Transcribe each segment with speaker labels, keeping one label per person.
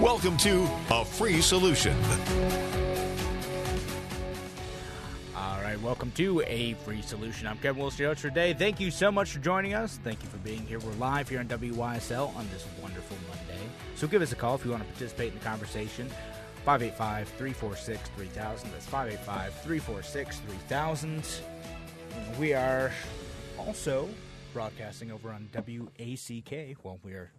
Speaker 1: Welcome to A Free Solution.
Speaker 2: All right, welcome to A Free Solution. I'm Kevin Wilson, your today. Thank you so much for joining us. Thank you for being here. We're live here on WYSL on this wonderful Monday. So give us a call if you want to participate in the conversation. 585 346 3000. That's 585 346 3000. We are also broadcasting over on WACK. Well, we're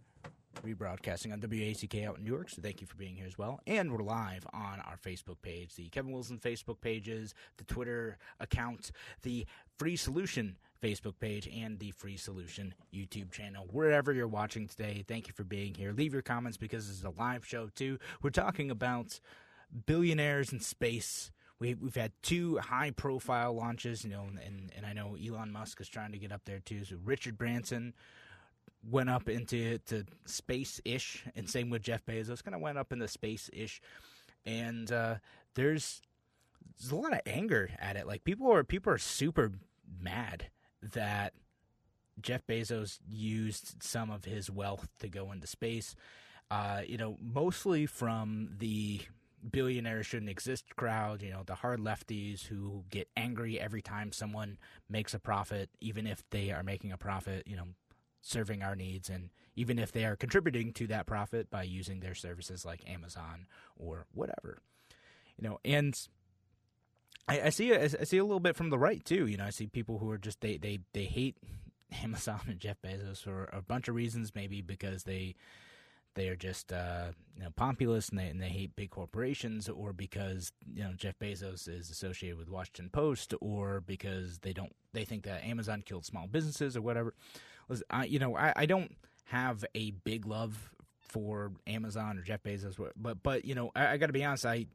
Speaker 2: rebroadcasting on WACK out in Newark, so thank you for being here as well. And we're live on our Facebook page, the Kevin Wilson Facebook pages, the Twitter account, the Free Solution Facebook page, and the Free Solution YouTube channel. Wherever you're watching today, thank you for being here. Leave your comments because this is a live show, too. We're talking about billionaires in space. We, we've had two high profile launches, you know, and, and I know Elon Musk is trying to get up there too. So Richard Branson went up into to space ish, and same with Jeff Bezos, kind of went up into space ish. And uh, there's there's a lot of anger at it. Like people are people are super mad that Jeff Bezos used some of his wealth to go into space. Uh, you know, mostly from the billionaires shouldn't exist crowd, you know, the hard lefties who get angry every time someone makes a profit, even if they are making a profit, you know, serving our needs and even if they are contributing to that profit by using their services like Amazon or whatever. You know, and I, I see I see a little bit from the right too. You know, I see people who are just they they they hate Amazon and Jeff Bezos for a bunch of reasons. Maybe because they they are just uh, you know populist and they and they hate big corporations, or because you know Jeff Bezos is associated with Washington Post, or because they don't they think that Amazon killed small businesses or whatever. I, you know, I, I don't have a big love for Amazon or Jeff Bezos, but but you know, I, I got to be honest, I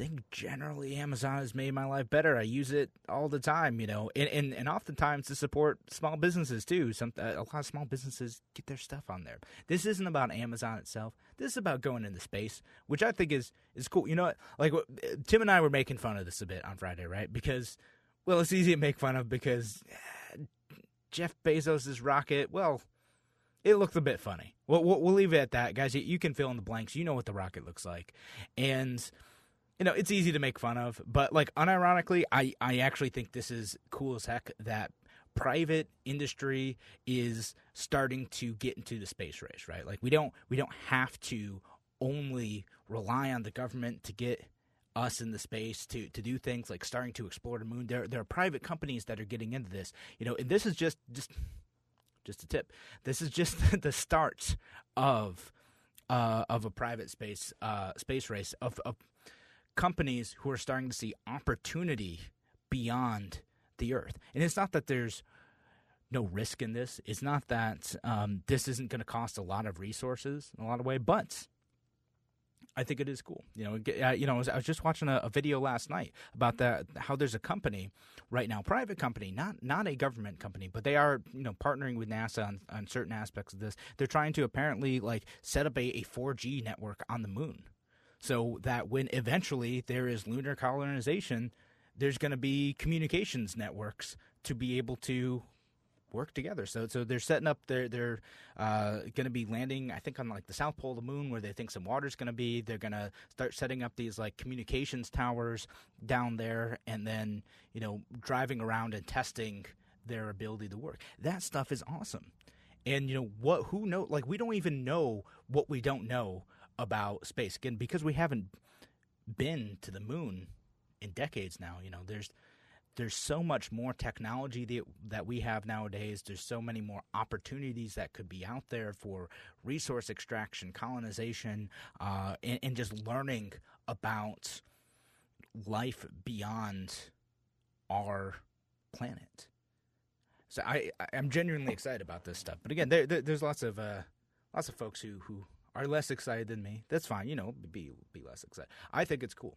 Speaker 2: think generally Amazon has made my life better. I use it all the time, you know, and and, and oftentimes to support small businesses too. Some uh, a lot of small businesses get their stuff on there. This isn't about Amazon itself. This is about going into space, which I think is is cool. You know? Like Tim and I were making fun of this a bit on Friday, right? Because well, it's easy to make fun of because eh, Jeff Bezos' rocket, well, it looked a bit funny. We'll, we'll, we'll leave it at that, guys. You can fill in the blanks. You know what the rocket looks like, and you know it's easy to make fun of. But like unironically, I I actually think this is cool as heck that private industry is starting to get into the space race. Right? Like we don't we don't have to only rely on the government to get us in the space to to do things like starting to explore the moon. There there are private companies that are getting into this. You know, and this is just just just a tip. This is just the start of uh, of a private space uh, space race of, of companies who are starting to see opportunity beyond the Earth. And it's not that there's no risk in this. It's not that um, this isn't going to cost a lot of resources in a lot of way, but I think it is cool. You know, you know, I was, I was just watching a, a, video last night about that how there's a company right now, private company, not not a government company, but they are you know partnering with NASA on, on certain aspects of this. They're trying to apparently like set up a, a 4G network on the moon, so that when eventually there is lunar colonization, there's going to be communications networks to be able to work together. So so they're setting up. They're they're uh, going to be landing. I think on like the south pole of the moon, where they think some water's going to be. They're going to start setting up these like communications towers down there, and then you know driving around and testing their ability to work. That stuff is awesome. And you know what? Who know? Like we don't even know what we don't know about space again because we haven't been to the moon in decades now. You know, there's there's so much more technology that, that we have nowadays. There's so many more opportunities that could be out there for resource extraction, colonization, uh, and, and just learning about life beyond our planet. So I, I'm genuinely excited about this stuff. But again, there, there, there's lots of uh, lots of folks who, who are less excited than me, that's fine. You know, be be less excited. I think it's cool,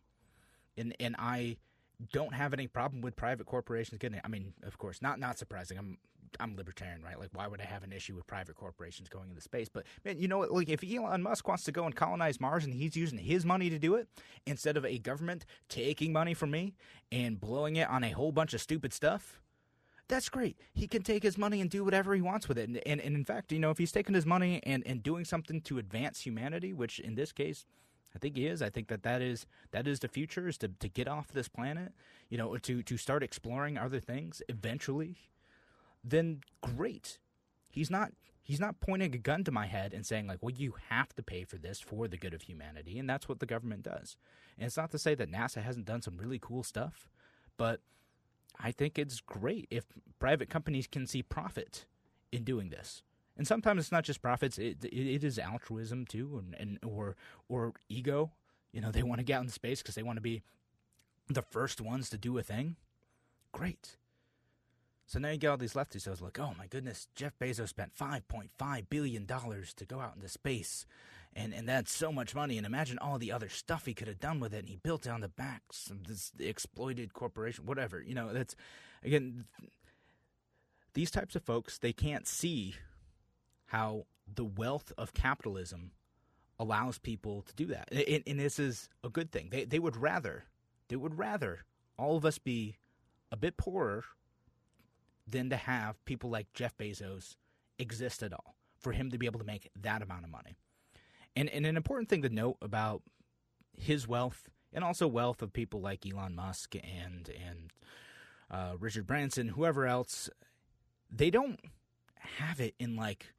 Speaker 2: and and I don't have any problem with private corporations getting it. I mean, of course, not not surprising. I'm I'm libertarian, right? Like, why would I have an issue with private corporations going into space? But man, you know? Like, if Elon Musk wants to go and colonize Mars and he's using his money to do it instead of a government taking money from me and blowing it on a whole bunch of stupid stuff. That's great. He can take his money and do whatever he wants with it. And, and, and in fact, you know, if he's taking his money and, and doing something to advance humanity, which in this case, I think he is. I think that that is that is the future is to, to get off this planet, you know, to to start exploring other things eventually. Then great. He's not he's not pointing a gun to my head and saying like, "Well, you have to pay for this for the good of humanity." And that's what the government does. And it's not to say that NASA hasn't done some really cool stuff, but I think it's great if private companies can see profit in doing this and sometimes it's not just profits; it it, it is altruism too, and, and or or ego. You know, they want to get out in space because they want to be the first ones to do a thing. Great. So now you get all these lefties. Was like, oh my goodness, Jeff Bezos spent five point five billion dollars to go out into space, and and that's so much money. And imagine all the other stuff he could have done with it. And he built it on the backs of this exploited corporation, whatever. You know, that's again. These types of folks, they can't see how the wealth of capitalism allows people to do that. And, and, this is a good thing. They, they would rather, they would rather all of us be a bit poorer than to have people like Jeff Bezos exist at all, for him to be able to make that amount of money. And, and an important thing to note about his wealth and also wealth of people like Elon Musk and and uh, Richard Branson, whoever else, they don't have it in like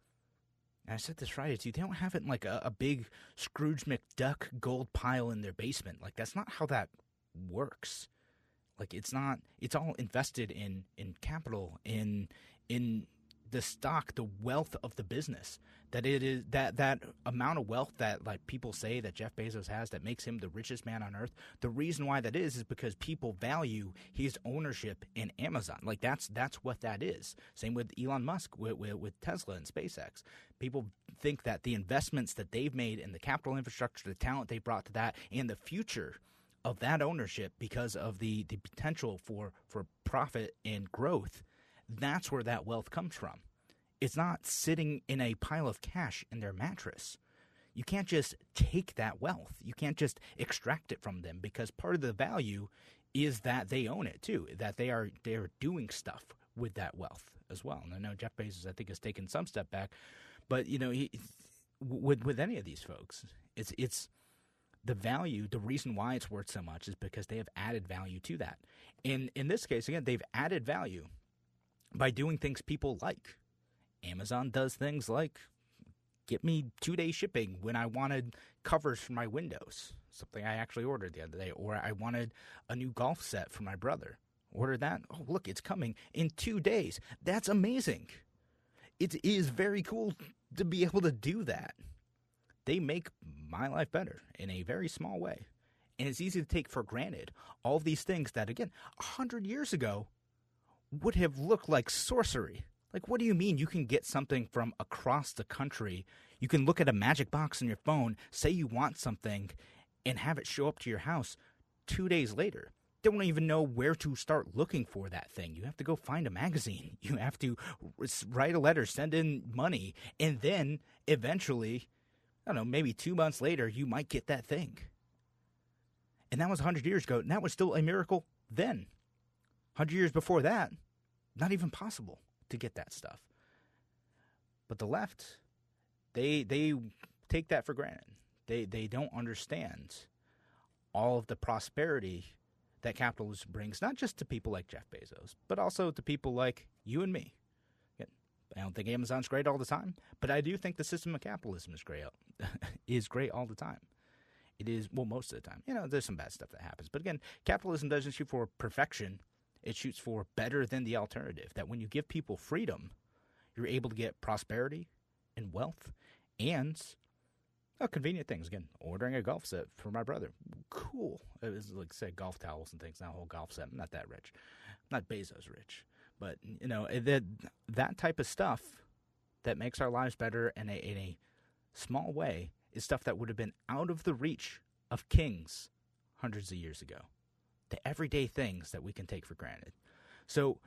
Speaker 2: I said this Friday too. They don't have it in like a, a, big Scrooge McDuck gold pile in their basement. Like that's not how that works. Like it's not. It's all invested in in capital in in the stock, the wealth of the business. That it is that that amount of wealth that like people say that Jeff Bezos has that makes him the richest man on earth. The reason why that is is because people value his ownership in Amazon. Like that's that's what that is. Same with Elon Musk with, with, with Tesla and SpaceX. People think that the investments that they've made in the capital infrastructure, the talent they brought to that, and the future of that ownership because of the, the potential for, for profit and growth that's where that wealth comes from. It's not sitting in a pile of cash in their mattress. You can't just take that wealth. You can't just extract it from them because part of the value is that they own it too, that they are they are doing stuff with that wealth as well. And I know Jeff Bezos I think has taken some step back, but you know, he, with with any of these folks, it's it's the value, the reason why it's worth so much is because they have added value to that. In in this case, again, they've added value by doing things people like. Amazon does things like get me two day shipping when I wanted covers for my windows, something I actually ordered the other day, or I wanted a new golf set for my brother. Order that. Oh, look, it's coming in two days. That's amazing. It is very cool to be able to do that. They make my life better in a very small way. And it's easy to take for granted all these things that, again, a hundred years ago would have looked like sorcery. Like, what do you mean you can get something from across the country? You can look at a magic box on your phone, say you want something, and have it show up to your house two days later. They don't even know where to start looking for that thing. You have to go find a magazine. You have to write a letter, send in money, and then eventually, I don't know, maybe two months later, you might get that thing. And that was 100 years ago, and that was still a miracle then. 100 years before that, not even possible to get that stuff. But the left, they they take that for granted. They they don't understand all of the prosperity that capitalism brings, not just to people like Jeff Bezos, but also to people like you and me. I don't think Amazon's great all the time, but I do think the system of capitalism is great is great all the time. It is well most of the time. You know, there's some bad stuff that happens, but again, capitalism doesn't shoot for perfection it shoots for better than the alternative. That when you give people freedom, you're able to get prosperity and wealth and oh, convenient things. Again, ordering a golf set for my brother. Cool. It was like say golf towels and things, not a whole golf set. I'm not that rich. I'm not Bezos rich. But you know, that that type of stuff that makes our lives better in a in a small way is stuff that would have been out of the reach of kings hundreds of years ago. Everyday things that we can take for granted. So,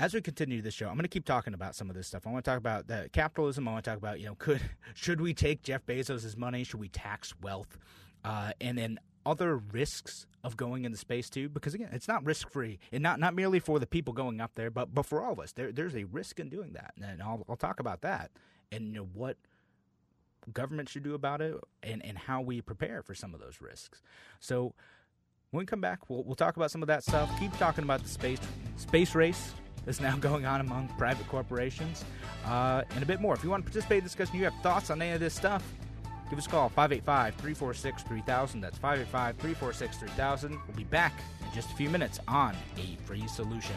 Speaker 2: as we continue this show, I'm going to keep talking about some of this stuff. I want to talk about the capitalism. I want to talk about, you know, could should we take Jeff Bezos' money? Should we tax wealth? Uh, and then other risks of going into space too, because again, it's not risk free, and not not merely for the people going up there, but but for all of us. There, there's a risk in doing that, and I'll I'll talk about that, and you know what government should do about it, and and how we prepare for some of those risks. So when we come back, we'll we'll talk about some of that stuff. Keep talking about the space space race that's now going on among private corporations, uh, and a bit more. If you want to participate in the discussion, you have thoughts on any of this stuff Give us a call, 585 346 3000. That's 585 346 3000. We'll be back in just a few minutes on A Free Solution.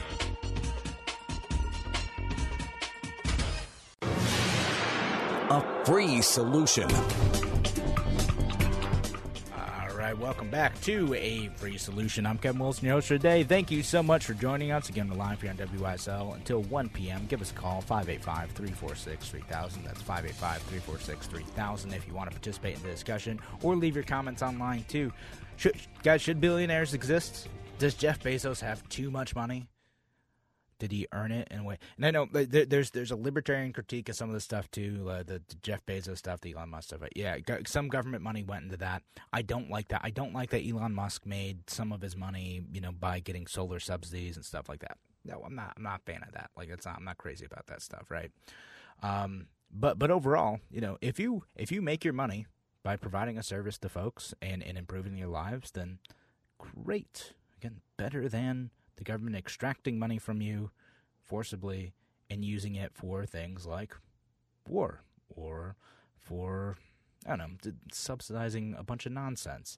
Speaker 3: Free solution.
Speaker 2: All right, welcome back to A Free Solution. I'm Kevin Wilson, your host for today. Thank you so much for joining us. Again, we're live here on WYSL until 1 p.m. Give us a call, 585 346 3000. That's 585 346 3000 if you want to participate in the discussion or leave your comments online too. Should, guys, should billionaires exist? Does Jeff Bezos have too much money? Did he earn it in a way? And I know there's there's a libertarian critique of some of the stuff too, uh, the, the, Jeff Bezos stuff, the Elon Musk stuff. Yeah, some government money went into that. I don't like that. I don't like that Elon Musk made some of his money, you know, by getting solar subsidies and stuff like that. No, I'm not. I'm not a fan of that. Like, it's not. I'm not crazy about that stuff, right? Um, but but overall, you know, if you if you make your money by providing a service to folks and, and improving their lives, then great. Again, better than the government extracting money from you forcibly and using it for things like war or for, I don't know, subsidizing a bunch of nonsense.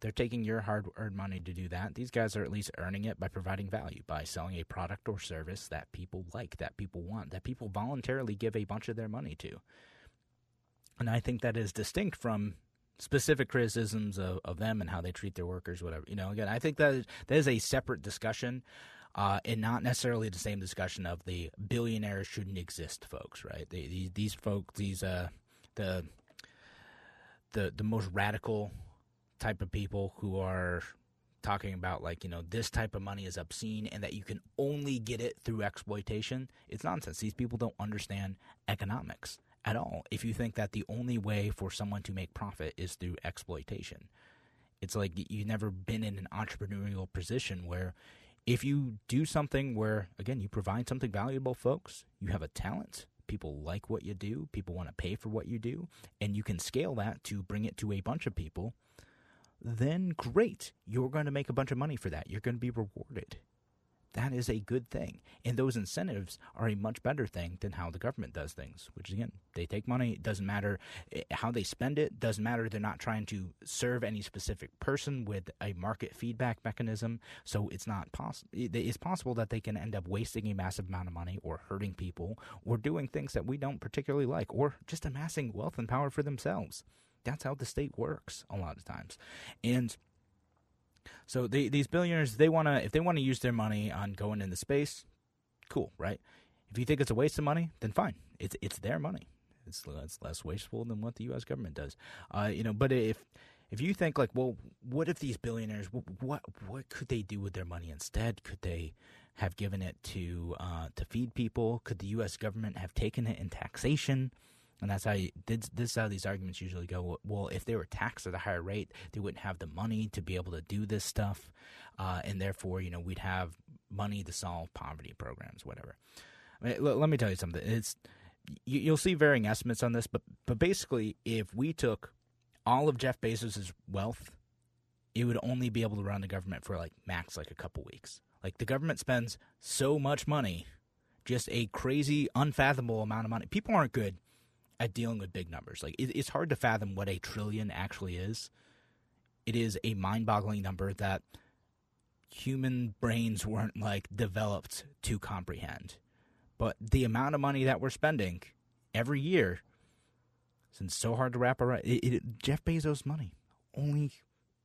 Speaker 2: They're taking your hard earned money to do that. These guys are at least earning it by providing value, by selling a product or service that people like, that people want, that people voluntarily give a bunch of their money to. And I think that is distinct from specific criticisms of, of them and how they treat their workers, whatever. You know, again, I think that that is a separate discussion, uh, and not necessarily the same discussion of the billionaires shouldn't exist, folks. Right? They, these these folks, these uh, the the the most radical type of people who are talking about like you know this type of money is obscene and that you can only get it through exploitation it's nonsense these people don't understand economics at all if you think that the only way for someone to make profit is through exploitation. It's like you've never been in an entrepreneurial position where if you do something where, again, you provide something valuable, folks, you have a talent, people like what you do, people want to pay for what you do, and you can scale that to bring it to a bunch of people, then great. You're going to make a bunch of money for that. You're going to be rewarded that is a good thing. And those incentives are a much better thing than how the government does things, which again, they take money. It doesn't matter eh, how they spend it. Doesn't matter. They're not trying to serve any specific person with a market feedback mechanism. So it's not possible. It's possible that they can end up wasting a massive amount of money or hurting people or doing things that we don't particularly like or just amassing wealth and power for themselves. That's how the state works a lot of times. And so these billionaires, they want to if they want to use their money on going into space, cool, right? If you think it's a waste of money, then fine. It's it's their money. It's, it's less wasteful than what the U.S. government does. Uh, you know, but if if you think like, well, what if these billionaires, what what could they do with their money instead? Could they have given it to uh, to feed people? Could the U.S. government have taken it in taxation? And that's how you, this, this is how these arguments usually go. Well, if they were taxed at a higher rate, they wouldn't have the money to be able to do this stuff, uh, and therefore, you know, we'd have money to solve poverty programs, whatever. I mean, l- let me tell you something. It's you, you'll see varying estimates on this, but but basically, if we took all of Jeff Bezos' wealth, it would only be able to run the government for like max like a couple weeks. Like the government spends so much money, just a crazy, unfathomable amount of money. People aren't good at dealing with big numbers. Like it, it's hard to fathom what a trillion actually is. It is a mind-boggling number that human brains weren't like developed to comprehend. But the amount of money that we're spending every year, since so hard to wrap around, it, it, Jeff Bezos' money only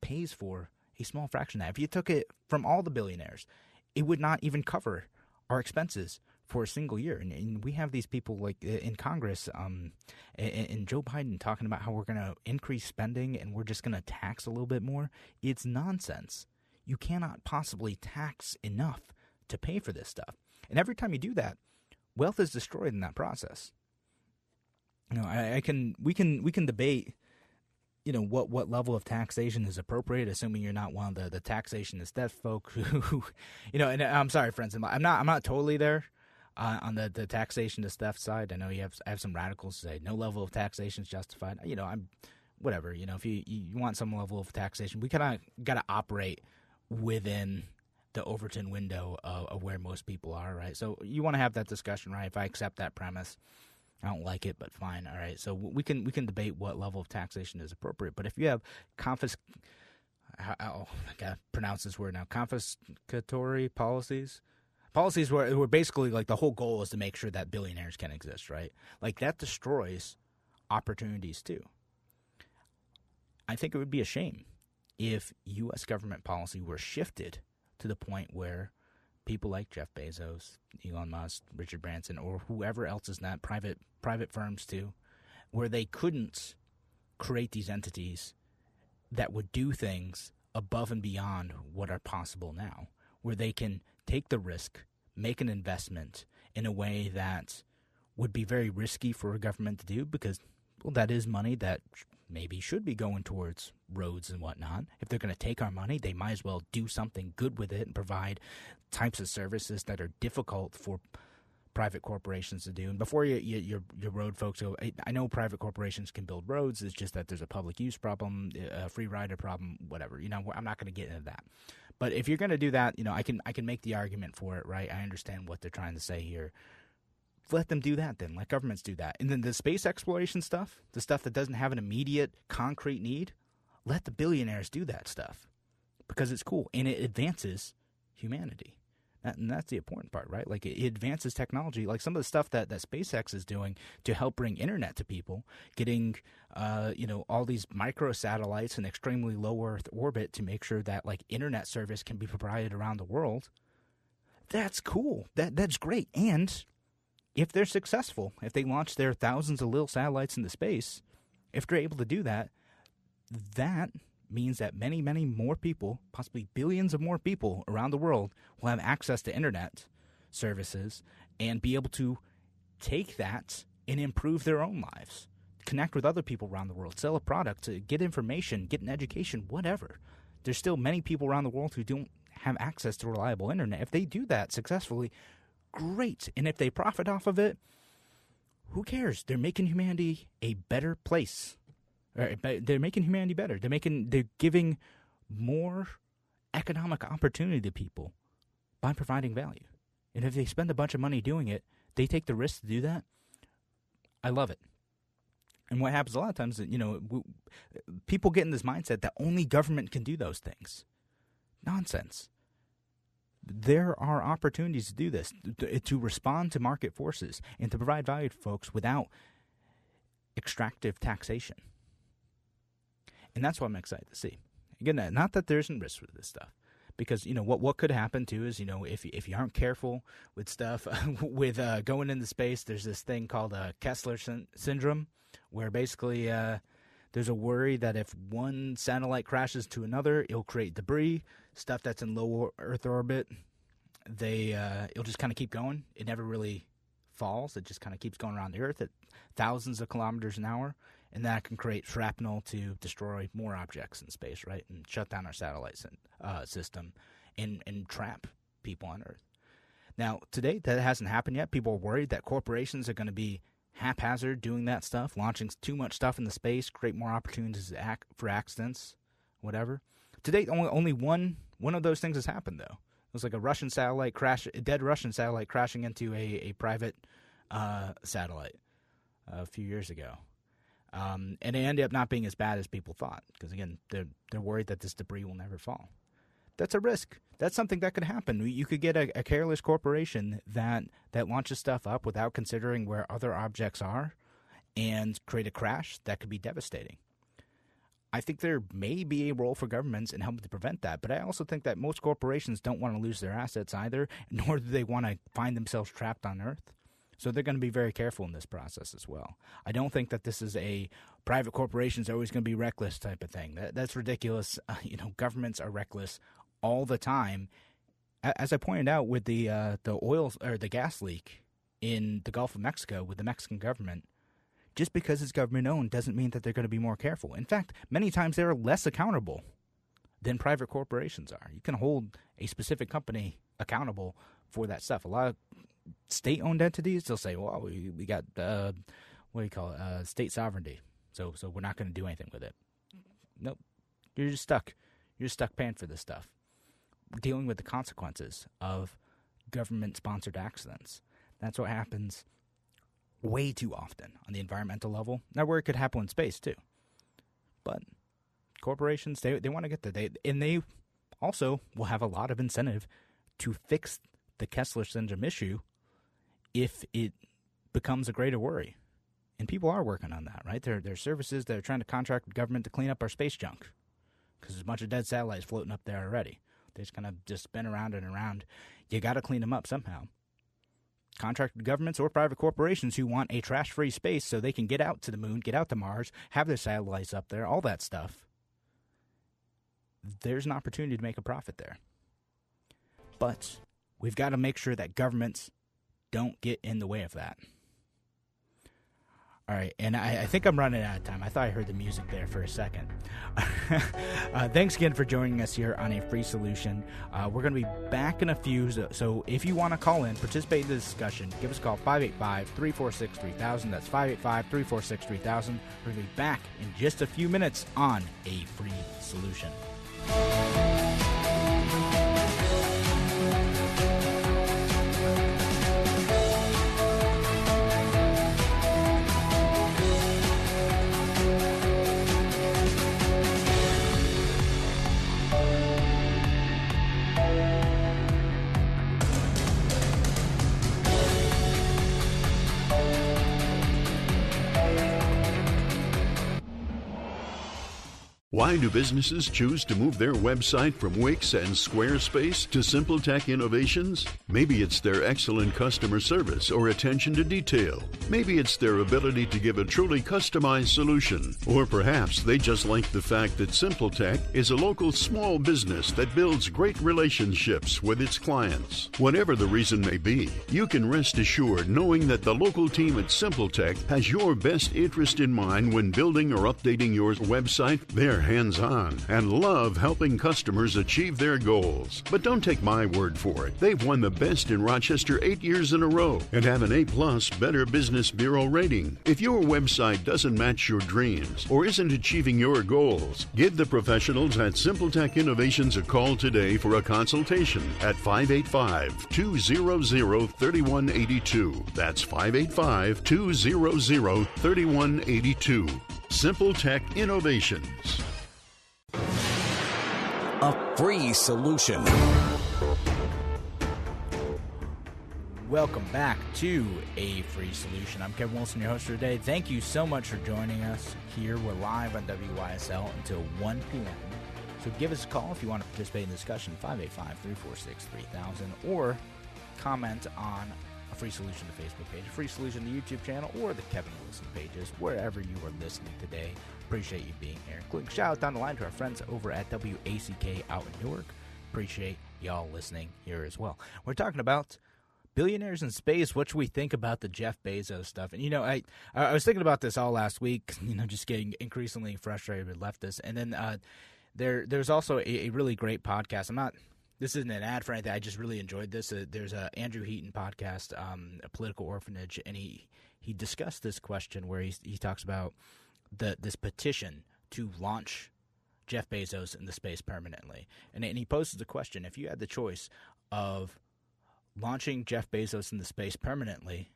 Speaker 2: pays for a small fraction of that. If you took it from all the billionaires, it would not even cover our expenses for a single year. And, and, we have these people like in Congress, um, and, and Joe Biden talking about how we're going to increase spending and we're just going to tax a little bit more. It's nonsense. You cannot possibly tax enough to pay for this stuff. And every time you do that, wealth is destroyed in that process. You know, I, I can we can we can debate you know what what level of taxation is appropriate, assuming you're not one of the, the taxation is death folk who, you know. And I'm sorry, friends, I'm not I'm not totally there uh, on the, the taxation to theft side. I know you have I have some radicals say no level of taxation is justified. You know, I'm whatever. You know, if you you want some level of taxation, we kind of got to operate within the Overton window of, of, where most people are, right? So you want to have that discussion, right? If I accept that premise, I don't like it, but fine, all right. So we can we can debate what level of taxation is appropriate. But if you have confisc, oh, I gotta pronounce this word now, confiscatory policies policies were were basically like the whole goal is to make sure that billionaires can exist, right? Like that destroys opportunities too. I think it would be a shame if U.S. government policy were shifted to the point where people like Jeff Bezos, Elon Musk, Richard Branson, or whoever else is not private private firms too, where they couldn't create these entities that would do things above and beyond what are possible now, where they can take the risk, make an investment in a way that would be very risky for a government to do because, well, that is money that maybe should be going towards roads and whatnot. If they're going to take our money, they might as well do something good with it and provide types of services that are difficult for private corporations to do. And before you, you your your road folks go, I, I, know private corporations can build roads. It's just that there's a public use problem, uh, a free rider problem, whatever. You know, I'm not going to get into that. But if you're going to do that, you know, I can I can make the argument for it, right? I understand what they're trying to say here. Let them do that then. Let governments do that. And then the space exploration stuff, the stuff that doesn't have an immediate concrete need, let the billionaires do that stuff because it's cool and it advances humanity. And that's the important part, right? Like it, advances technology, like some of the stuff that, that SpaceX is doing to help bring internet to people, getting, uh, you know, all these micro satellites in extremely low Earth orbit to make sure that like internet service can be provided around the world. That's cool. That that's great. And if they're successful, if they launch their thousands of little satellites into space, if they're able to do that, that means that many, many more people, possibly billions of more people around the world, will have access to internet services and be able to take that and improve their own lives, connect with other people around the world, sell a product, to get information, get an education, whatever. There's still many people around the world who don't have access to reliable internet. If they do that successfully, great. And if they profit off of it, who cares? They're making humanity a better place. Right, they're making humanity better. They're making they're giving more economic opportunity to people by providing value. And if they spend a bunch of money doing it, they take the risk to do that. I love it. And what happens a lot of times is, you know, people get in this mindset that only government can do those things. Nonsense. There are opportunities to do this, to, to respond to market forces and to provide value to folks without extractive taxation and that's what I'm excited to see. Again, not that there isn't risk with this stuff, because you know what what could happen too is you know if if you aren't careful with stuff with uh, going into space, there's this thing called uh, Kessler syndrome, where basically uh, There's a worry that if one satellite crashes to another, it'll create debris, stuff that's in low Earth orbit. They uh, it'll just kind of keep going. It never really falls. It just kind of keeps going around the Earth at thousands of kilometers an hour, and that can create shrapnel to destroy more objects in space, right, and shut down our satellite uh, system, and and trap people on Earth. Now, today that hasn't happened yet. People are worried that corporations are going to be haphazard doing that stuff, launching too much stuff into space, create more opportunities for accidents, whatever. To date, only only one one of those things has happened though. It was like a Russian satellite crash, a dead Russian satellite crashing into a a private uh, satellite uh, a few years ago. Um, and it ended up not being as bad as people thought because again, they're they're worried that this debris will never fall. That's a risk. That's something that could happen. You could get a, a careless corporation that that launches stuff up without considering where other objects are, and create a crash that could be devastating. I think there may be a role for governments in helping to prevent that, but I also think that most corporations don't want to lose their assets either, nor do they want to find themselves trapped on Earth. So they're going to be very careful in this process as well. I don't think that this is a private corporations are always going to be reckless type of thing. That, that's ridiculous. Uh, you know, governments are reckless all the time. As I pointed out with the uh, the oil or the gas leak in the Gulf of Mexico with the Mexican government, just because it's government owned doesn't mean that they're going to be more careful. In fact, many times they're less accountable than private corporations are. You can hold a specific company accountable for that stuff. A lot of state owned entities, they'll say, well, we, we got, uh, what do you call it, uh, state sovereignty. So, so we're not going to do anything with it. Nope. You're just stuck. You're stuck paying for this stuff. Dealing with the consequences of government sponsored accidents. That's what happens way too often on the environmental level. Now, where it could happen in space too. But corporations, they, they want to get the they and they also will have a lot of incentive to fix the Kessler syndrome issue if it becomes a greater worry. And people are working on that, right? There, there are services that are trying to contract with government to clean up our space junk because there's a bunch of dead satellites floating up there already. They just kind of just spin around and around. You got to clean them up somehow. Contract governments or private corporations who want a trash free space so they can get out to the moon, get out to Mars, have their satellites up there, all that stuff. There's an opportunity to make a profit there. But we've got to make sure that governments don't get in the way of that. All right, and I, I, think I'm running out of time. I thought I heard the music there for a second. uh, thanks again for joining us here on a free solution. Uh, we're going to be back in a few. So, so if you want to call in, participate in the discussion, give us a call 585 346 3000. That's 585 346 3000. We're going to be back in just a few minutes on a free solution.
Speaker 4: Why do businesses choose to move their website from Wix and Squarespace to SimpleTech Innovations? Maybe it's their excellent customer service or attention to detail. Maybe it's their ability to give a truly customized solution. Or perhaps they just like the fact that SimpleTech is a local small business that builds great relationships with its clients. Whatever the reason may be, you can rest assured knowing that the local team at SimpleTech has your best interest in mind when building or updating your website. They're hands on and love helping customers achieve their goals. But don't take my word for it. They've won the best in Rochester eight years in a row and have an A plus Better Business Bureau rating. If your website doesn't match your dreams or isn't achieving your goals, give the professionals at SimpleTech Innovations a call today for a consultation at 585 200 3182. That's 585 200 3182. Simple Tech Innovations
Speaker 3: a free solution.
Speaker 2: Welcome back to A Free Solution. I'm Kevin Wilson, your host for today. Thank you so much for joining us here. We're live on WYSL until 1 p.m. So give us a call if you want to participate in the discussion, 585 346 3000, or comment on a Free Solution the Facebook page, A Free Solution the YouTube channel, or the Kevin Wilson pages, wherever you are listening today. Appreciate you being here. Quick shout out down the line to our friends over at WACK out in Newark. Appreciate y'all listening here as well. We're talking about billionaires in space. What should we think about the Jeff Bezos stuff? And you know, I I was thinking about this all last week. You know, just getting increasingly frustrated with leftists. And then uh, there there's also a, a, really great podcast. I'm not. This isn't an ad for anything. I just really enjoyed this. Uh, there's a Andrew Heaton podcast, um, a political orphanage, and he he discussed this question where he he talks about the this petition to launch Jeff Bezos in the space permanently. And, and he poses the question if you had the choice of launching Jeff Bezos into space permanently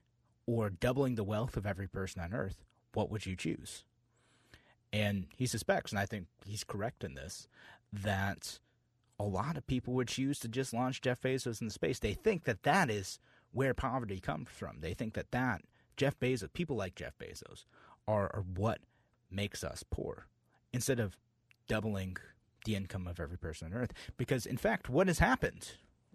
Speaker 2: or doubling the wealth of every person on Earth, what would you choose? And he suspects, and I think he's correct in this, that a lot of people would choose to just launch Jeff Bezos into space. They think that that is where poverty comes from. They think that that Jeff Bezos, people like Jeff Bezos, are, are what makes us poor instead of doubling the income of every person on Earth. Because, in fact, what has happened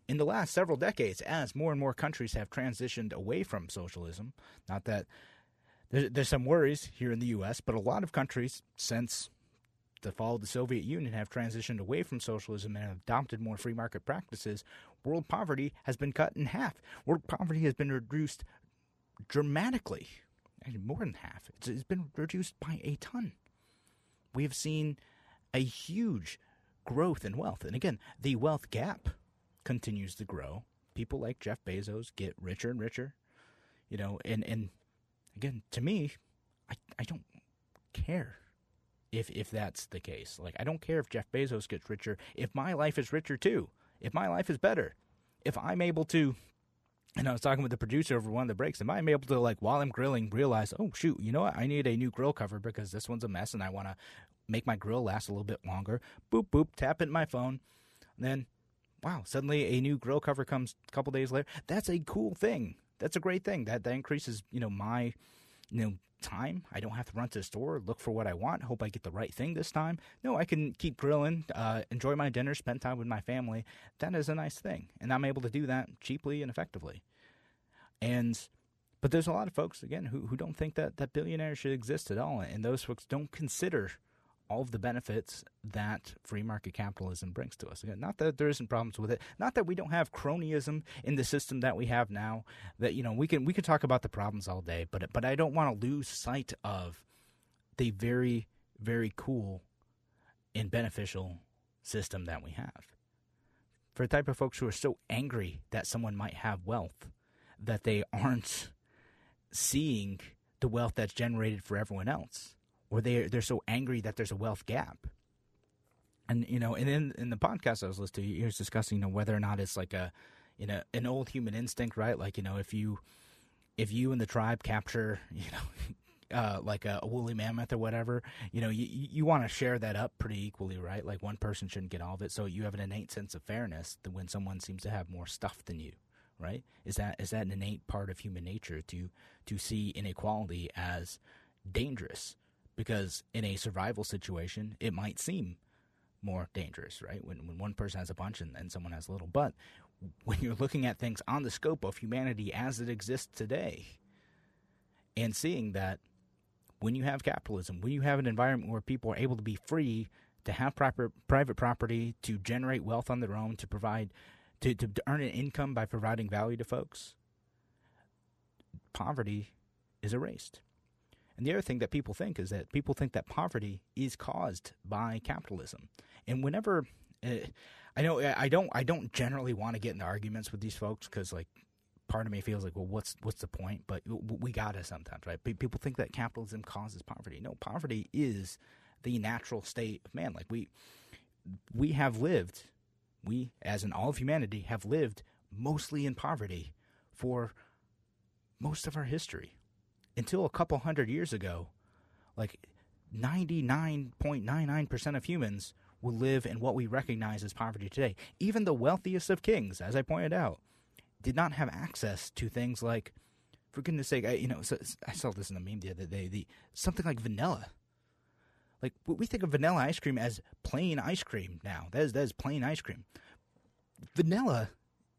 Speaker 2: in the last several decades as more and more countries have transitioned away from socialism. Not that there's, there's some worries here in the U.S., but a lot of countries since the fall of the Soviet Union have transitioned away from socialism and have adopted more free market practices. World poverty has been cut in half. World poverty has been reduced dramatically, and more than half. It's, it's been reduced by a ton. We have seen a huge growth in wealth. And again, the wealth gap continues to grow. People like Jeff Bezos get richer and richer, you know, and, and again, to me, I, I don't care if if that's the case. Like I don't care if Jeff Bezos gets richer, if my life is richer too. If my life is better. If I'm able to and I was talking with the producer over one of the breaks, am I able to like while I'm grilling realize, oh shoot, you know what? I need a new grill cover because this one's a mess and I want to make my grill last a little bit longer. Boop boop, tap in my phone. Then wow, suddenly a new grill cover comes a couple days later. That's a cool thing. That's a great thing. That that increases, you know, my you know time. I don't have to run to the store, look for what I want, hope I get the right thing this time. No, I can keep grilling, uh, enjoy my dinner, spend time with my family. That is a nice thing, and I'm able to do that cheaply and effectively. And but there's a lot of folks again who who don't think that that billionaires should exist at all, and those folks don't consider all of the benefits that free market capitalism brings to us. Again, not that there isn't problems with it, not that we don't have cronyism in the system that we have now. That you know we can we can talk about the problems all day, but but I don't want to lose sight of the very very cool and beneficial system that we have. For the type of folks who are so angry that someone might have wealth that they aren't seeing the wealth that's generated for everyone else or they they're so angry that there's a wealth gap. And you know, and in in the podcast I was listening to, he was discussing you know whether or not it's like a you know an old human instinct, right? Like you know if you if you and the tribe capture you know. Uh, like a, a, woolly mammoth or whatever, you know, you you want to share that up pretty equally, right? Like one person shouldn't get all of it, so you have an innate sense of fairness that when someone seems to have more stuff than you, right? Is that is that an innate part of human nature to to see inequality as dangerous? Because in a survival situation, it might seem more dangerous, right? When when one person has a bunch and, and someone has little. But when you're looking at things on the scope of humanity as it exists today, and seeing that when you have capitalism, when you have an environment where people are able to be free to have proper private property, to generate wealth on their own, to provide, to, to, to earn an income by providing value to folks, poverty is erased. And the other thing that people think is that people think that poverty is caused by capitalism. And whenever uh, I know I don't I don't generally want to get into arguments with these folks because like part of me feels like well what's what's the point? But we gotta sometimes right. People think that capitalism causes poverty. No, poverty is the natural state of man. Like we we have lived we as in all of humanity have lived mostly in poverty for most of our history until a couple hundred years ago, like 99.99% of humans will live in what we recognize as poverty today. Even the wealthiest of kings, as I pointed out, did not have access to things like, for goodness sake, I, you know, so, I saw this in a meme the other day, the, something like vanilla. Like we think of vanilla ice cream as plain ice cream now. That is that is plain ice cream. Vanilla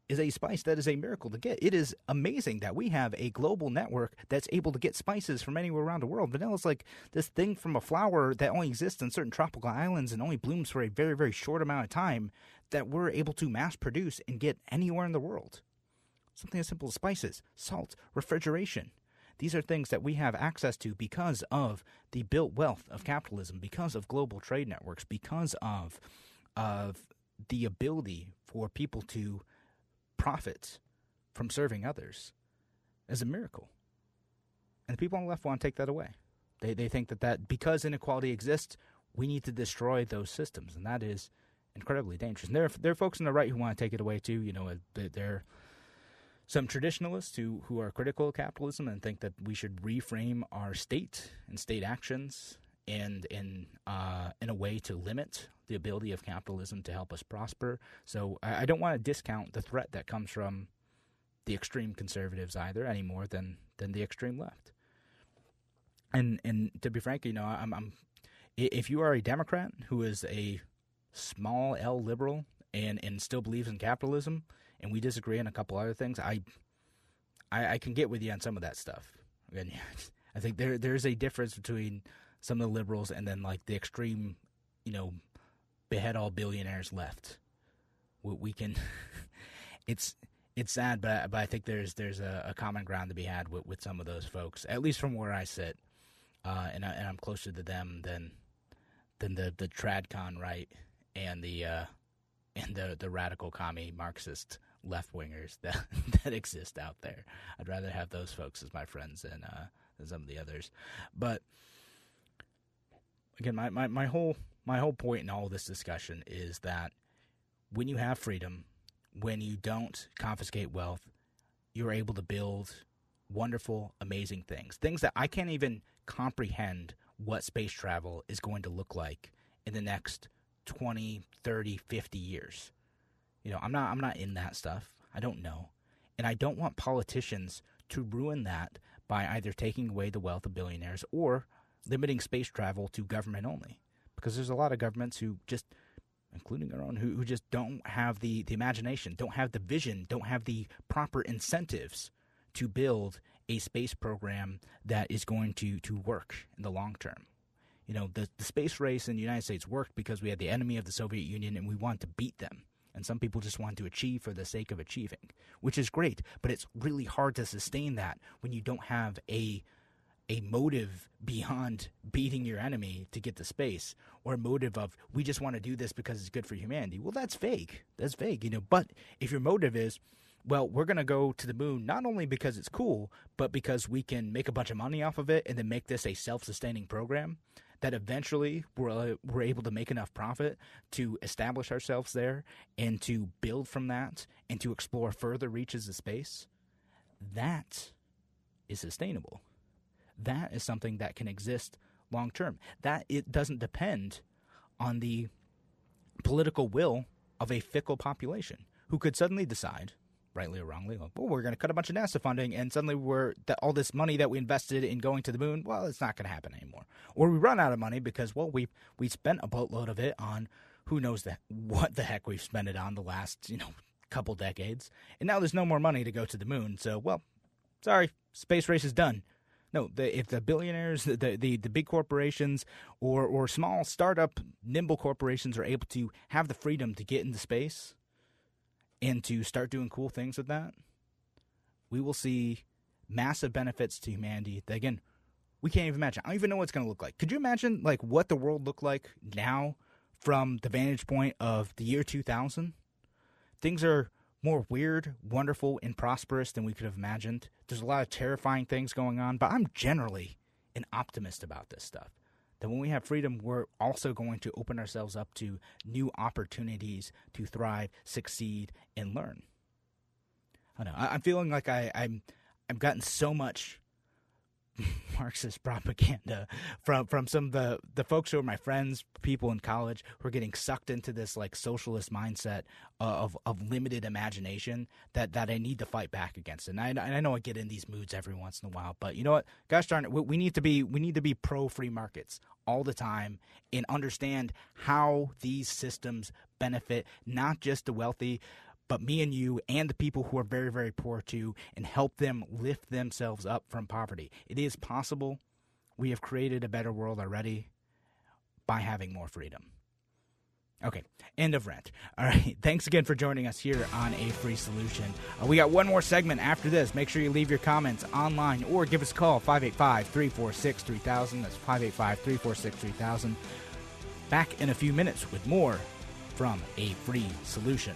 Speaker 2: is a spice that is a miracle to get. It is amazing that we have a global network that's able to get spices from anywhere around the world. Vanilla is like this thing from a flower that only exists in certain tropical islands and only blooms for a very, very short amount of time that we're able to mass produce and get anywhere in the world. Something as simple as spices, salt, refrigeration. These are things that we have access to because of the built wealth of capitalism, because of global trade networks, because of of the ability for people to profit from serving others is a miracle. And the people on the left want to take that away. They they think that, that because inequality exists, we need to destroy those systems, and that is incredibly dangerous. And there are, there are folks on the right who want to take it away too. You know, uh, there are some traditionalists who, who are critical of capitalism and think that we should reframe our state and state actions and in uh, in a way to limit the ability of capitalism to help us prosper. So I, I don't want to discount the threat that comes from the extreme conservatives either any more than than the extreme left. And and to be frank, you know, I'm, I'm if you are a Democrat who is a small L liberal and and still believes in capitalism, and we disagree on a couple other things, I I, I can get with you on some of that stuff. Again, I think there there's a difference between some of the liberals and then like the extreme, you know, behead all billionaires left. We, we can. it's it's sad, but I, but I think there's there's a, a, common ground to be had with, with some of those folks, at least from where I sit, uh, and I, and I'm closer to them than than the the tradcon right and the uh, and the the radical commie Marxist left wingers that that exist out there. I'd rather have those folks as my friends than uh, than some of the others. But again, my, my, my whole my whole point in all this discussion is that when you have freedom, when you don't confiscate wealth, you're able to build wonderful, amazing things. Things that I can't even comprehend what space travel is going to look like in the next 20, 30, 50 years. You know, I'm not I'm not in that stuff. I don't know. And I don't want politicians to ruin that by either taking away the wealth of billionaires or limiting space travel to government only. Because there's a lot of governments who just including our own, who, who just don't have the, the imagination, don't have the vision, don't have the proper incentives to build a space program that is going to, to work in the long term. You know, the, the space race in the United States worked because we had the enemy of the Soviet Union and we wanted to beat them. And some people just want to achieve for the sake of achieving, which is great, but it's really hard to sustain that when you don't have a a motive beyond beating your enemy to get to space or a motive of we just want to do this because it's good for humanity. Well, that's vague. That's vague, you know. But if your motive is well, we're going to go to the moon not only because it's cool, but because we can make a bunch of money off of it and then make this a self sustaining program that eventually we're, uh, we're able to make enough profit to establish ourselves there and to build from that and to explore further reaches of space. That is sustainable. That is something that can exist long term. That it doesn't depend on the political will of a fickle population who could suddenly decide rightly or wrongly, like, well, we're going to cut a bunch of NASA funding, and suddenly we're that all this money that we invested in going to the moon, well, it's not going to happen anymore. Or we run out of money because, well, we we spent a boatload of it on who knows the, what the heck we've spent it on the last you know couple decades, and now there's no more money to go to the moon. So, well, sorry, space race is done. No, the, if the billionaires, the, the the big corporations, or or small startup nimble corporations are able to have the freedom to get into space, and to start doing cool things with that, we will see massive benefits to humanity that again we can't even imagine. I don't even know what it's going to look like. Could you imagine like what the world looked like now from the vantage point of the year 2000? Things are more weird, wonderful, and prosperous than we could have imagined. There's a lot of terrifying things going on, but I'm generally an optimist about this stuff that when we have freedom, we're also going to open ourselves up to new opportunities to thrive, succeed, and learn. I know. I, am feeling like I, I'm I've gotten so much Marxist propaganda from from some of the the folks who are my friends, people in college who are getting sucked into this like socialist mindset uh, of of limited imagination that that I need to fight back against. And I, and I know I get in these moods every once in a while, but you know what? Gosh darn it, we, we need to be we need to be pro free markets all the time and understand how these systems benefit not just the wealthy but me and you and the people who are very, very poor too, and help them lift themselves up from poverty. It is possible. We have created a better world already by having more freedom. Okay, end of rant. All right, thanks again for joining us here on A Free Solution. Uh, we got one more segment after this. Make sure you leave your comments online or give us a call 585 346 3000. That's 585 346 3000. Back in a few minutes with more from A Free Solution.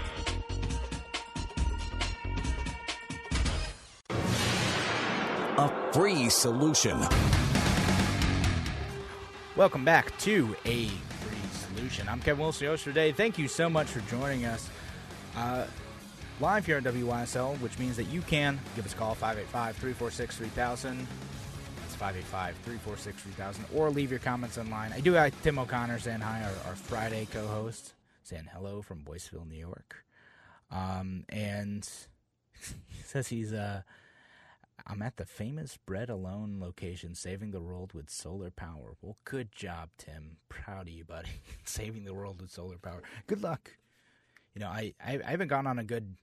Speaker 3: Free solution.
Speaker 2: Welcome back to A Free Solution. I'm Kevin Wilson, today. Thank you so much for joining us uh, live here on WYSL, which means that you can give us a call 585 346 3000. That's 585 346 3000. Or leave your comments online. I do have Tim O'Connor saying hi, our, our Friday co host, saying hello from Boiceville, New York. Um, and he says he's. Uh, I'm at the famous Bread Alone location, saving the world with solar power. Well, good job, Tim. Proud of you, buddy. saving the world with solar power. Good luck. You know, I, I, I haven't gone on a good.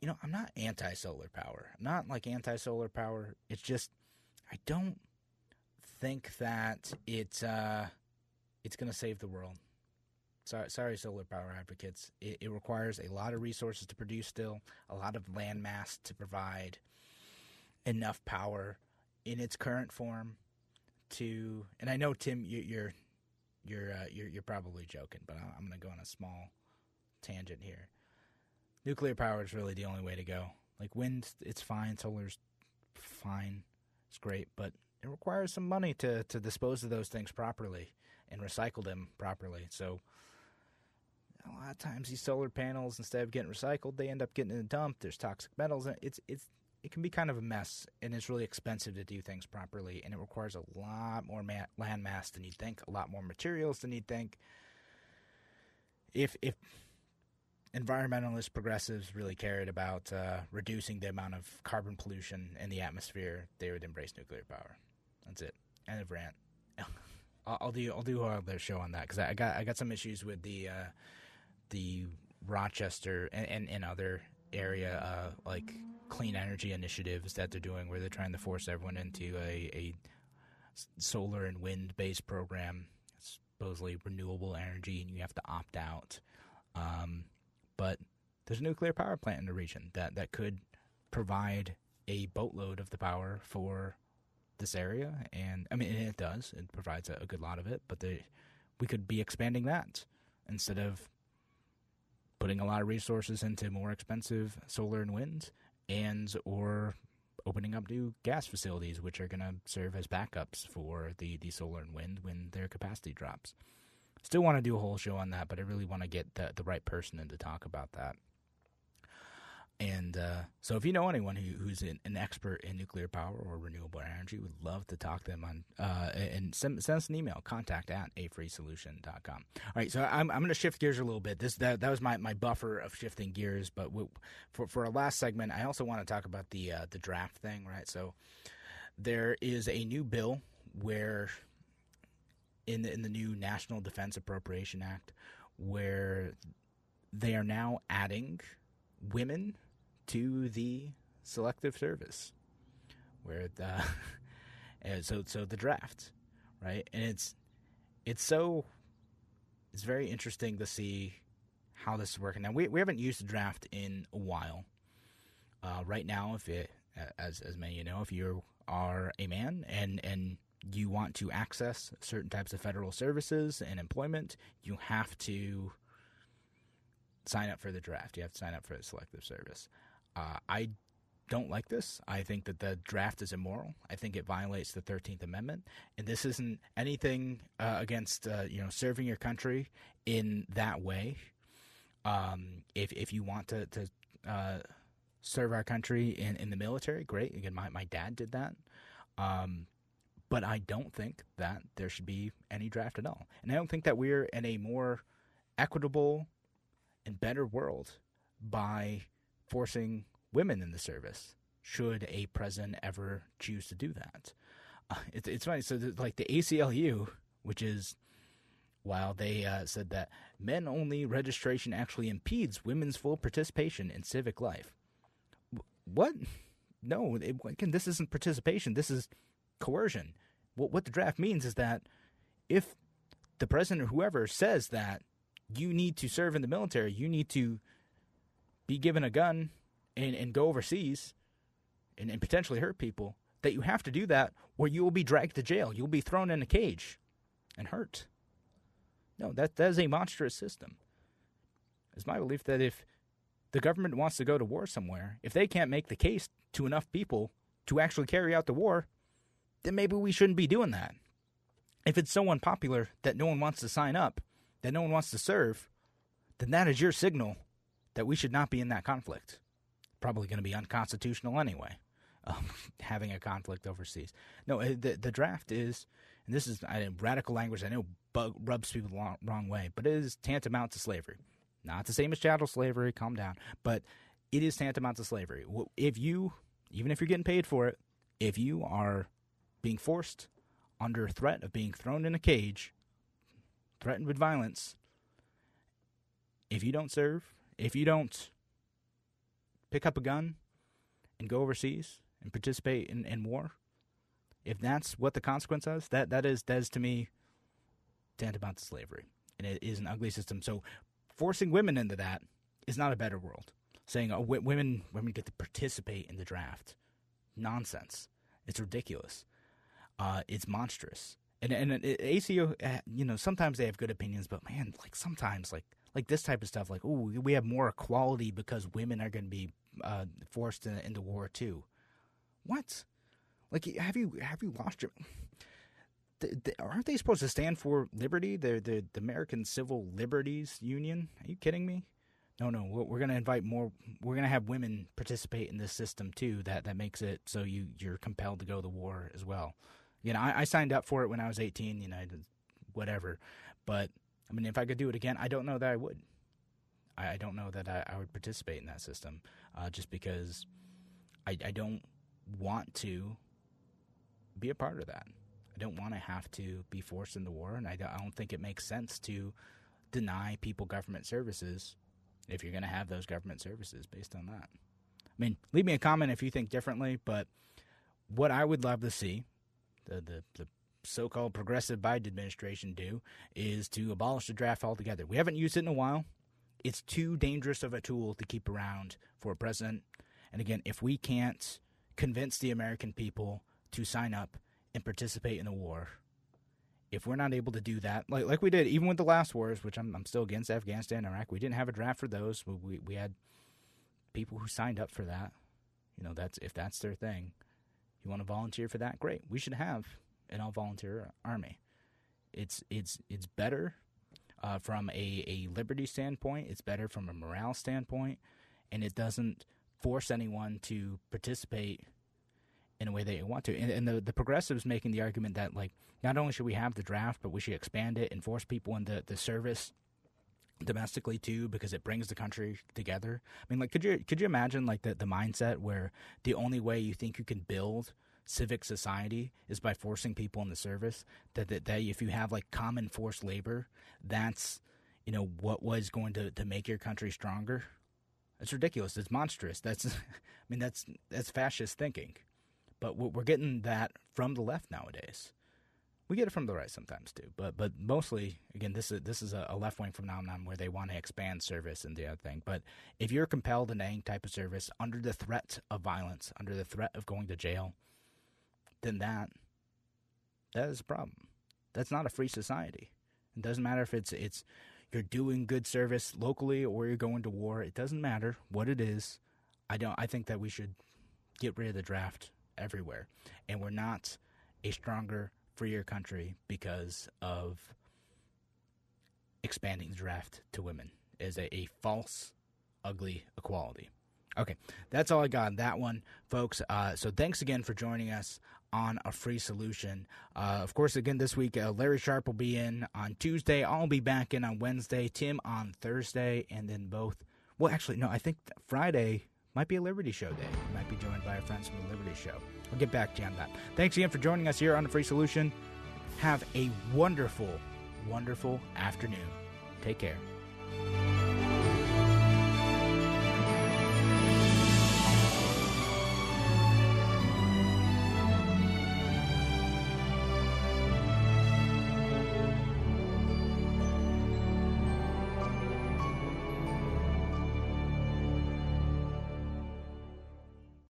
Speaker 2: You know, I'm not anti solar power. I'm not like anti solar power. It's just I don't think that it's uh it's going to save the world. Sorry, sorry, solar power advocates. It, it requires a lot of resources to produce. Still, a lot of land mass to provide enough power in its current form to and I know Tim you, you're you're uh, you're you're probably joking but I'm going to go on a small tangent here. Nuclear power is really the only way to go. Like wind it's fine, solar's fine. It's great, but it requires some money to to dispose of those things properly and recycle them properly. So a lot of times these solar panels instead of getting recycled, they end up getting in a dump. There's toxic metals. And it's it's it can be kind of a mess, and it's really expensive to do things properly, and it requires a lot more ma- land mass than you'd think, a lot more materials than you'd think. If if environmentalist progressives really cared about uh, reducing the amount of carbon pollution in the atmosphere, they would embrace nuclear power. That's it. End of rant. I'll, I'll do I'll do another show on that because I, I, got I got some issues with the uh, the Rochester and, and, and other area uh, like clean energy initiatives that they're doing where they're trying to force everyone into a, a solar and wind based program supposedly renewable energy and you have to opt out. Um, but there's a nuclear power plant in the region that, that could provide a boatload of the power for this area. And i mean it does. It provides a, a good lot of it but they, we could be expanding that instead of putting a lot of resources into more expensive solar and wind and or opening up new gas facilities which are going to serve as backups for the, the solar and wind when their capacity drops. Still want to do a whole show on that, but I really want to get the, the right person in to talk about that. And uh, so, if you know anyone who, who's an, an, expert in nuclear power or renewable energy, we'd love to talk to them on uh, and send, send, us an email contact at afreesolution.com. All right, so I'm, I'm going to shift gears a little bit. This that, that was my, my buffer of shifting gears, but we, for for our last segment, I also want to talk about the uh, the draft thing. Right, so there is a new bill where in the, in the new National Defense Appropriation Act where they are now adding women to the selective service, where the so so the draft, right? And it's it's so it's very interesting to see how this is working. Now we we haven't used the draft in a while. Uh, right now, if it as as many you know, if you are a man and and you want to access certain types of federal services and employment, you have to sign up for the draft. You have to sign up for the selective service. Uh, I don't like this. I think that the draft is immoral. I think it violates the Thirteenth Amendment, and this isn't anything uh, against uh, you know serving your country in that way. Um, if if you want to to uh, serve our country in, in the military, great. Again, my my dad did that. Um, but I don't think that there should be any draft at all, and I don't think that we're in a more equitable and better world by forcing women in the service should a president ever choose to do that. Uh, it, it's funny. So, like the ACLU, which is while they uh, said that men only registration actually impedes women's full participation in civic life. What? No, it, again, this isn't participation. This is coercion. What, what the draft means is that if the president or whoever says that you need to serve in the military, you need to be given a gun and, and go overseas and, and potentially hurt people, that you have to do that or you will be dragged to jail. You'll be thrown in a cage and hurt. No, that, that is a monstrous system. It's my belief that if the government wants to go to war somewhere, if they can't make the case to enough people to actually carry out the war, then maybe we shouldn't be doing that. If it's so unpopular that no one wants to sign up, that no one wants to serve, then that is your signal that we should not be in that conflict probably going to be unconstitutional anyway. Um, having a conflict overseas. No, uh, the the draft is, and this is I, radical language. I know bug, rubs people the wrong, wrong way, but it is tantamount to slavery. Not the same as chattel slavery. Calm down, but it is tantamount to slavery. If you, even if you're getting paid for it, if you are being forced under threat of being thrown in a cage, threatened with violence, if you don't serve, if you don't pick up a gun and go overseas and participate in, in war, if that's what the consequence is, that that is that is to me tantamount to slavery, and it is an ugly system. So forcing women into that is not a better world. Saying oh, women women get to participate in the draft, nonsense. It's ridiculous. Uh, it's monstrous. And and ACO, uh, you know, sometimes they have good opinions, but man, like sometimes like like this type of stuff, like oh, we have more equality because women are going to be uh, forced in, into war too. What? Like, have you have you lost your? The, the, aren't they supposed to stand for liberty? The, the the American Civil Liberties Union. Are you kidding me? No, no. We're going to invite more. We're going to have women participate in this system too. That that makes it so you you're compelled to go to war as well. You know, I, I signed up for it when I was 18. You know, whatever. But I mean, if I could do it again, I don't know that I would. I, I don't know that I, I, would participate in that system uh, just because I, I don't want to be a part of that. I don't want to have to be forced into war, and I don't, I don't think it makes sense to deny people government services if you're going to have those government services based on that. I mean, leave me a comment if you think differently, but what I would love to see, the, the, the so-called progressive Biden administration do is to abolish the draft altogether. We haven't used it in a while. It's too dangerous of a tool to keep around for a president. And again, if we can't convince the American people to sign up and participate in the war, if we're not able to do that, like like we did even with the last wars, which I'm, I'm still against Afghanistan, Iraq, we didn't have a draft for those. We, we, we had people who signed up for that. You know, that's if that's their thing. You want to volunteer for that? Great. We should have an all volunteer army. It's it's it's better uh, from a, a liberty standpoint. It's better from a morale standpoint, and it doesn't force anyone to participate in a way they want to. And, and, the, the progressives making the argument that like not only should we have the draft, but we should expand it and force people into the service domestically too because it brings the country together. I mean, like, could you could you imagine like the the mindset where the only way you think you can build civic society is by forcing people in the service. That, that that if you have like common forced labor, that's you know what was going to, to make your country stronger. It's ridiculous. It's monstrous. That's I mean that's that's fascist thinking. But we're getting that from the left nowadays. We get it from the right sometimes too, but but mostly again this is this is a, left wing phenomenon where they want to expand service and the other thing. But if you're compelled into any type of service under the threat of violence, under the threat of going to jail, then that that is a problem. That's not a free society. It doesn't matter if it's it's you're doing good service locally or you're going to war. It doesn't matter what it is. I don't. I think that we should get rid of the draft everywhere, and we're not a stronger, freer country because of expanding the draft to women. Is a, a false, ugly equality. Okay, that's all I got on that one, folks. Uh, so thanks again for joining us on a free solution. Uh, of course, again this week, uh, Larry Sharp will be in on Tuesday. I'll be back in on Wednesday. Tim on Thursday, and then both. Well, actually, no. I think Friday might be a Liberty Show day. We might be joined by our friends from the Liberty Show. I'll get back to you on that. Thanks again for joining us here on the Free Solution. Have a wonderful, wonderful afternoon. Take care.